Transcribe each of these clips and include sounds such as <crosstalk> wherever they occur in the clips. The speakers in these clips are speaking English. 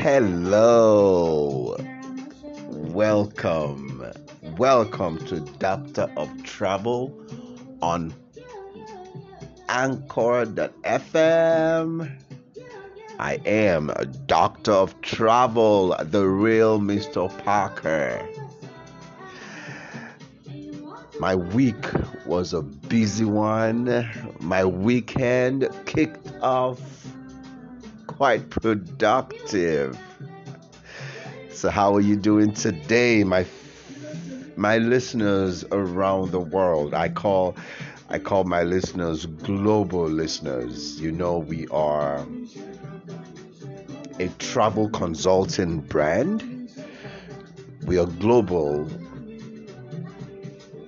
Hello, welcome, welcome to Doctor of Travel on Anchor.fm. I am a Doctor of Travel, the real Mr. Parker. My week was a busy one. My weekend kicked off quite productive. So how are you doing today, my my listeners around the world? I call I call my listeners global listeners. You know we are a travel consulting brand. We are global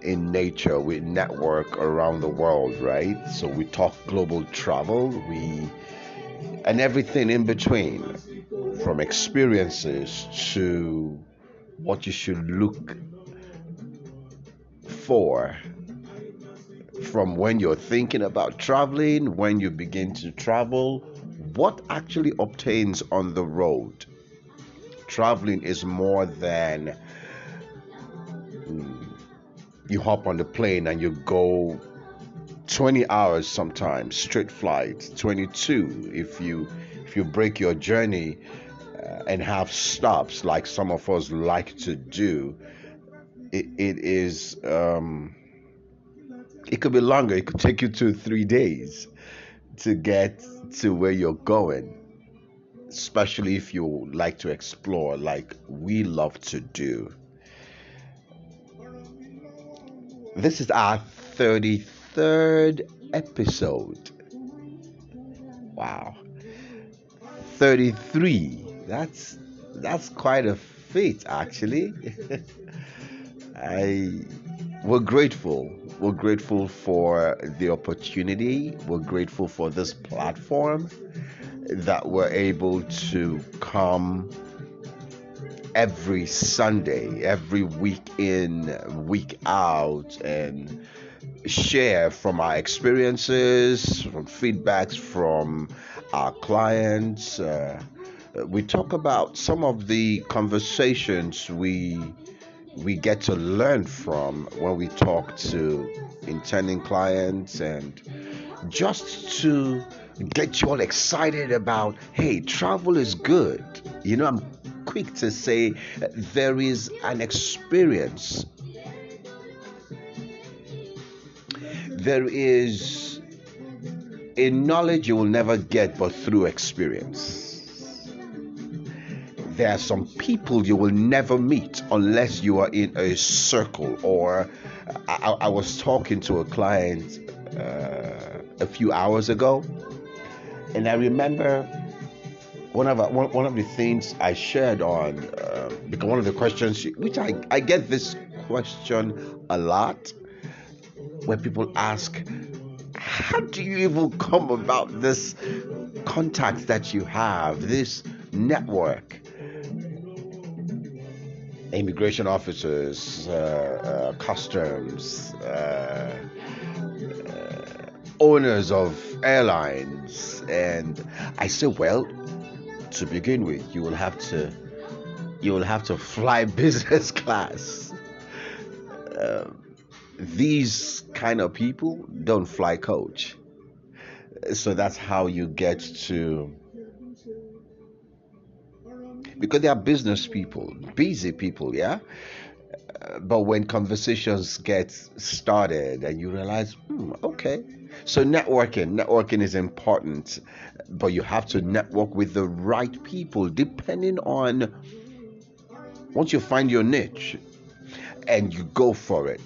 in nature. We network around the world, right? So we talk global travel. We and everything in between from experiences to what you should look for from when you're thinking about traveling, when you begin to travel, what actually obtains on the road. Traveling is more than mm, you hop on the plane and you go 20 hours sometimes straight flight 22 if you if you break your journey uh, and have stops like some of us like to do it, it is um, it could be longer. It could take you two three days to get to where you're going especially if you like to explore like we love to do. This is our 33rd episode. Wow. 33 that's that's quite a feat actually. <laughs> I we're grateful. We're grateful for the opportunity. We're grateful for this platform that we're able to come every sunday every week in week out and share from our experiences from feedbacks from our clients. Uh, we talk about some of the conversations we we get to learn from when we talk to intending clients and just to get you all excited about hey travel is good. You know i'm quick to say there is an experience there is a knowledge you will never get but through experience. There are some people you will never meet unless you are in a circle or i, I was talking to a client uh, a few hours ago and i remember one of one, one of the things i shared on uh, because one of the questions which I, I get this question a lot when people ask how do you even come about this contact that you have this network immigration officers, uh, uh, customs, uh, uh, owners of airlines, and I said, well, to begin with, you will have to you will have to fly <laughs> business class. Um, these kind of people don't fly coach, so that's how you get to because they are business people, busy people, yeah. But when conversations get started and you realize, hmm, okay, so networking, networking is important, but you have to network with the right people depending on once you find your niche and you go for it.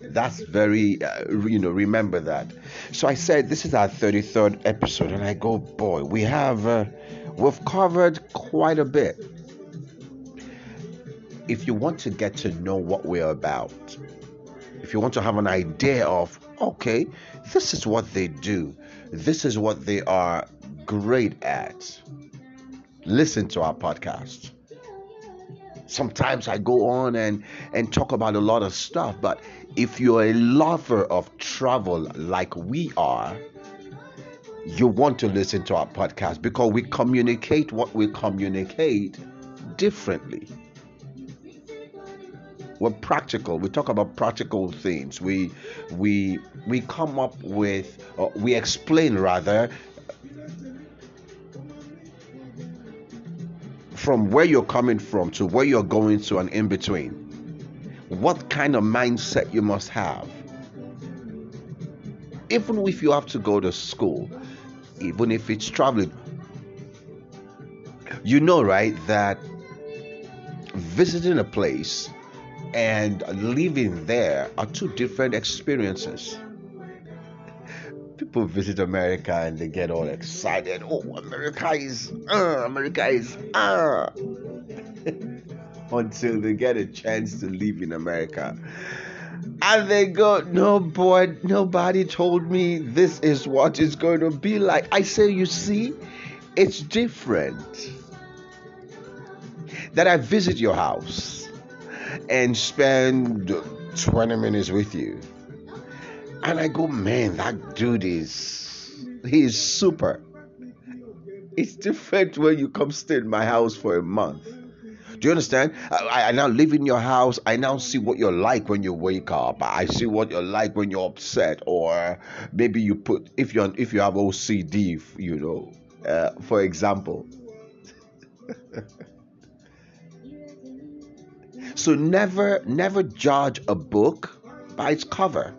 That's very, uh, you know, remember that. So I said, this is our 33rd episode, and I go, boy, we have, uh, we've covered quite a bit if you want to get to know what we're about, if you want to have an idea of, okay, this is what they do, this is what they are great at, listen to our podcast. Sometimes I go on and, and talk about a lot of stuff, but if you're a lover of travel like we are, you want to listen to our podcast because we communicate what we communicate differently. We're practical. We talk about practical things. We we we come up with uh, we explain rather from where you're coming from to where you're going to and in between. What kind of mindset you must have. Even if you have to go to school, even if it's traveling, you know, right, that visiting a place and living there are two different experiences. People visit America and they get all excited. Oh, America is, uh, America is, uh, <laughs> until they get a chance to live in America. And they go, no, boy, nobody told me this is what it's going to be like. I say, you see, it's different. That I visit your house and spend 20 minutes with you. And I go, man, that dude is, he's super. It's different when you come stay in my house for a month. Do you understand? I, I, now live in your house. I now see what you're like when you wake up. I see what you're like when you're upset, or maybe you put if you if you have OCD, you know, uh, for example. <laughs> So never, never judge a book by its cover.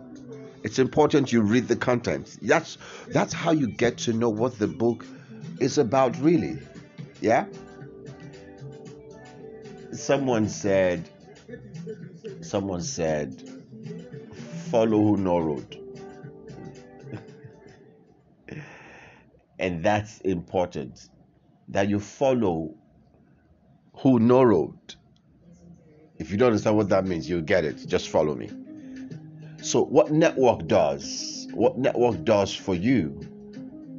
It's important you read the content. That's that's how you get to know what the book is about really. Yeah? Someone said someone said follow who know road. <laughs> and that's important that you follow who know road if you don't understand what that means, you'll get it. Just follow me. So, what network does, what network does for you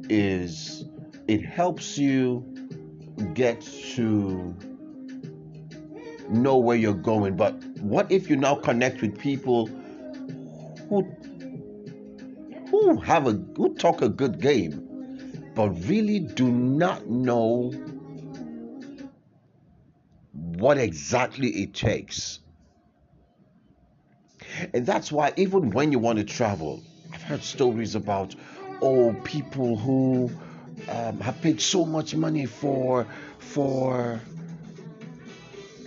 is it helps you get to know where you're going. But what if you now connect with people who who have a who talk a good game, but really do not know what exactly it takes. And that's why, even when you want to travel, I've heard stories about oh people who um, have paid so much money for for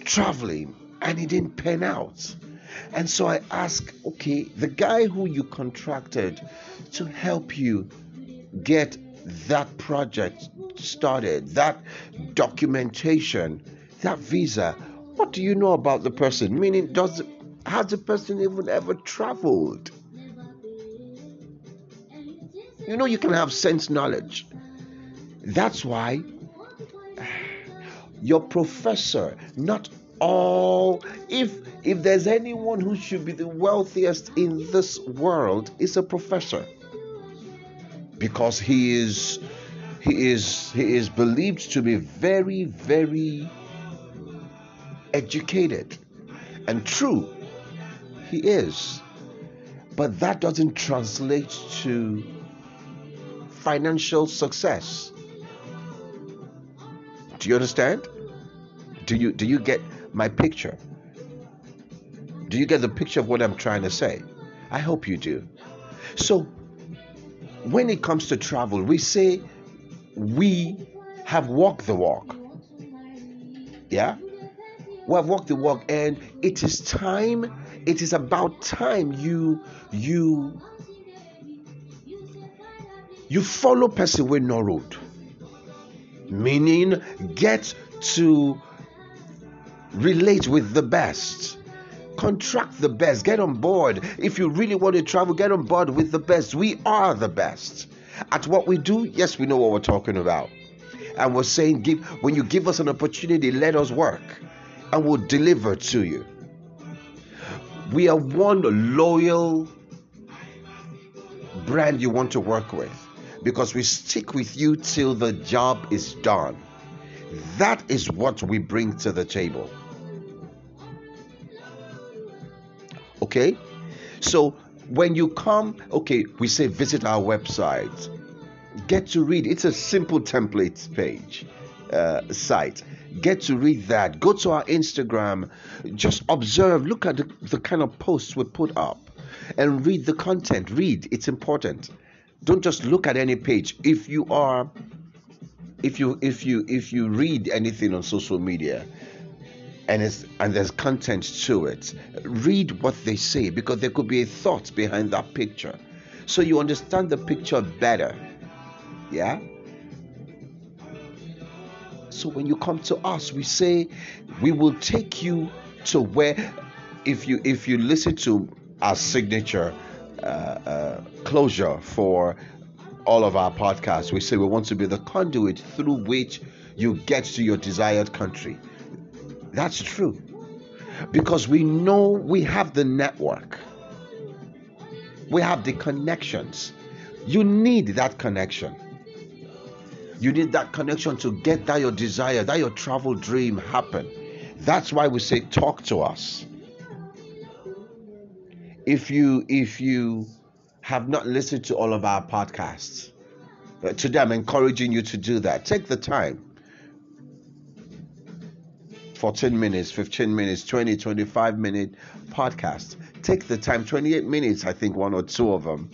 traveling and it didn't pan out. And so I ask, okay, the guy who you contracted to help you get that project started, that documentation, that visa, what do you know about the person? Meaning, does has the person even ever traveled? You know, you can have sense knowledge. That's why your professor, not all if if there's anyone who should be the wealthiest in this world is a professor because he is he is he is believed to be very very educated and true. He is. But that doesn't translate to financial success. Do you understand? Do you do you get my picture? Do you get the picture of what I'm trying to say? I hope you do. So when it comes to travel, we say we have walked the walk. Yeah? we have walked the walk and it is time it is about time you you you follow person with no road. Meaning get to relate with the best. Contract the best. Get on board. If you really want to travel get on board with the best. We are the best. At what we do yes we know what we're talking about. And we're saying give when you give us an opportunity let us work. And we'll deliver to you. We are one loyal brand you want to work with because we stick with you till the job is done. That is what we bring to the table. Okay? So when you come, okay, we say visit our website. Get to read. It's a simple template page uh, site. Get to read that. Go to our Instagram. Just observe. Look at the, the kind of posts we put up and read the content. Read. It's important. Don't just look at any page. If you are if you if you if you read anything on social media and it's and there's content to it read what they say because there could be a thought behind that picture so you understand the picture better yeah so when you come to us we say we will take you to where if you if you listen to our signature uh, uh, closure for all of our podcasts we say we want to be the conduit through which you get to your desired country. That's true. Because we know we have the network. We have the connections. You need that connection you need that connection to get that your desire that your travel dream happen. That's why we say talk to us. If you if you have not listened to all of our podcasts uh, today i'm encouraging you to do that. Take the time. 14 minutes 15 minutes 20 25 minute podcast. Take the time 28 minutes i think one or two of them.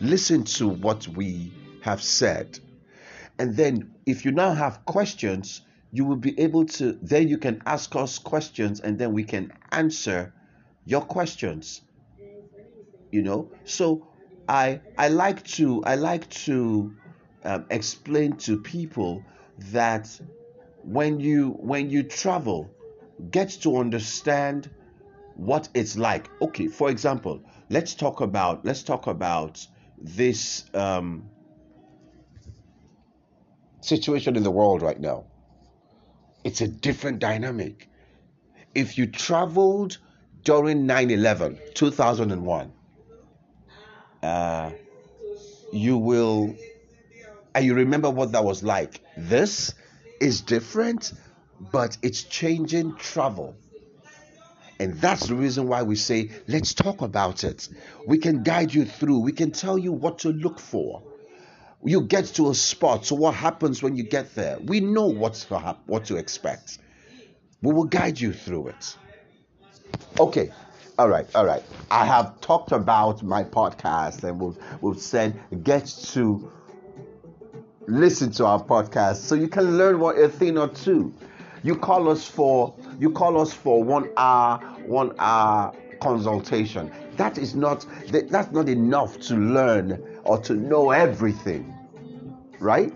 Listen to what we have said. And then if you now have questions you will be able to then you can ask us questions and then we can answer your questions. You know? So i i like to i like to um, explain to people that when you when you travel get to understand what it's like. Okay for example let's talk about let's talk about this um, situation in the world right now it's a different dynamic. If you traveled during 9-11 2001 uh, you will and you remember what that was like. This is different but it's changing travel. And that's the reason why we say let's talk about it. We can guide you through. We can tell you what to look for you get to a spot. So what happens when you get there? We know what's to hap- what to expect. We will guide you through it. Okay. All right. All right. I have talked about my podcast and we've, we've said get to listen to our podcast so you can learn what a thing or two. You call us for you call us for one hour one hour consultation. That is not that's not enough to learn or to know everything right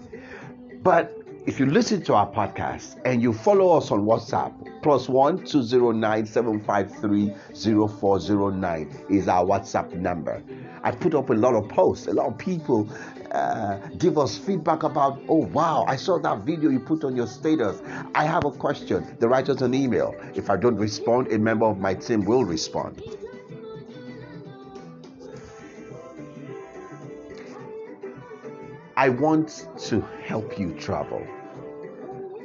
but if you listen to our podcast and you follow us on whatsapp plus one two zero nine seven five three zero four zero nine is our whatsapp number i put up a lot of posts a lot of people uh, give us feedback about, oh wow, I saw that video you put on your status. I have a question. They write us an email. If I don't respond, a member of my team will respond. I want to help you travel.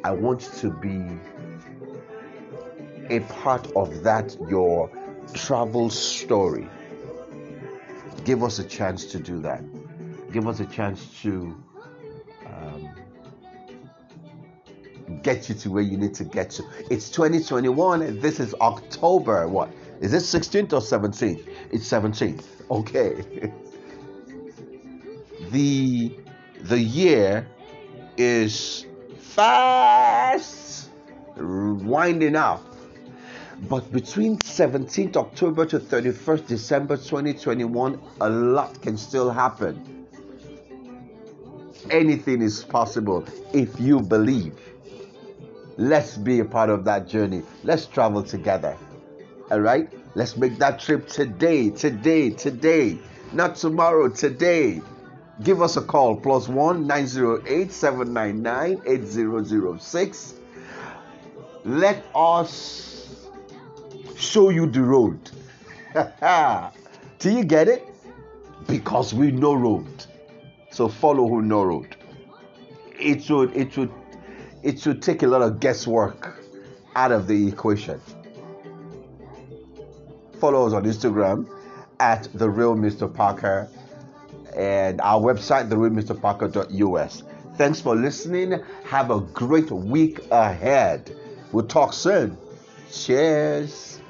I want to be a part of that, your travel story. Give us a chance to do that give us a chance to um, get you to where you need to get to. It's 2021. This is October. What is it? 16th or 17th? It's 17th. Okay. <laughs> the the year is fast winding up. But between 17th October to 31st December 2021, a lot can still happen anything is possible if you believe. Let's be a part of that journey. Let's travel together. All right? Let's make that trip today, today, today. Not tomorrow, today. Give us a call plus one nine zero eight seven nine nine eight zero zero six. Let us show you the road. <laughs> Do you get it? Because we know road. So follow who know road. It should it should it should take a lot of guesswork out of the equation. Follow us on Instagram at the real Mr. Parker and our website, therealmrparker.us. Thanks for listening. Have a great week ahead. We'll talk soon. Cheers.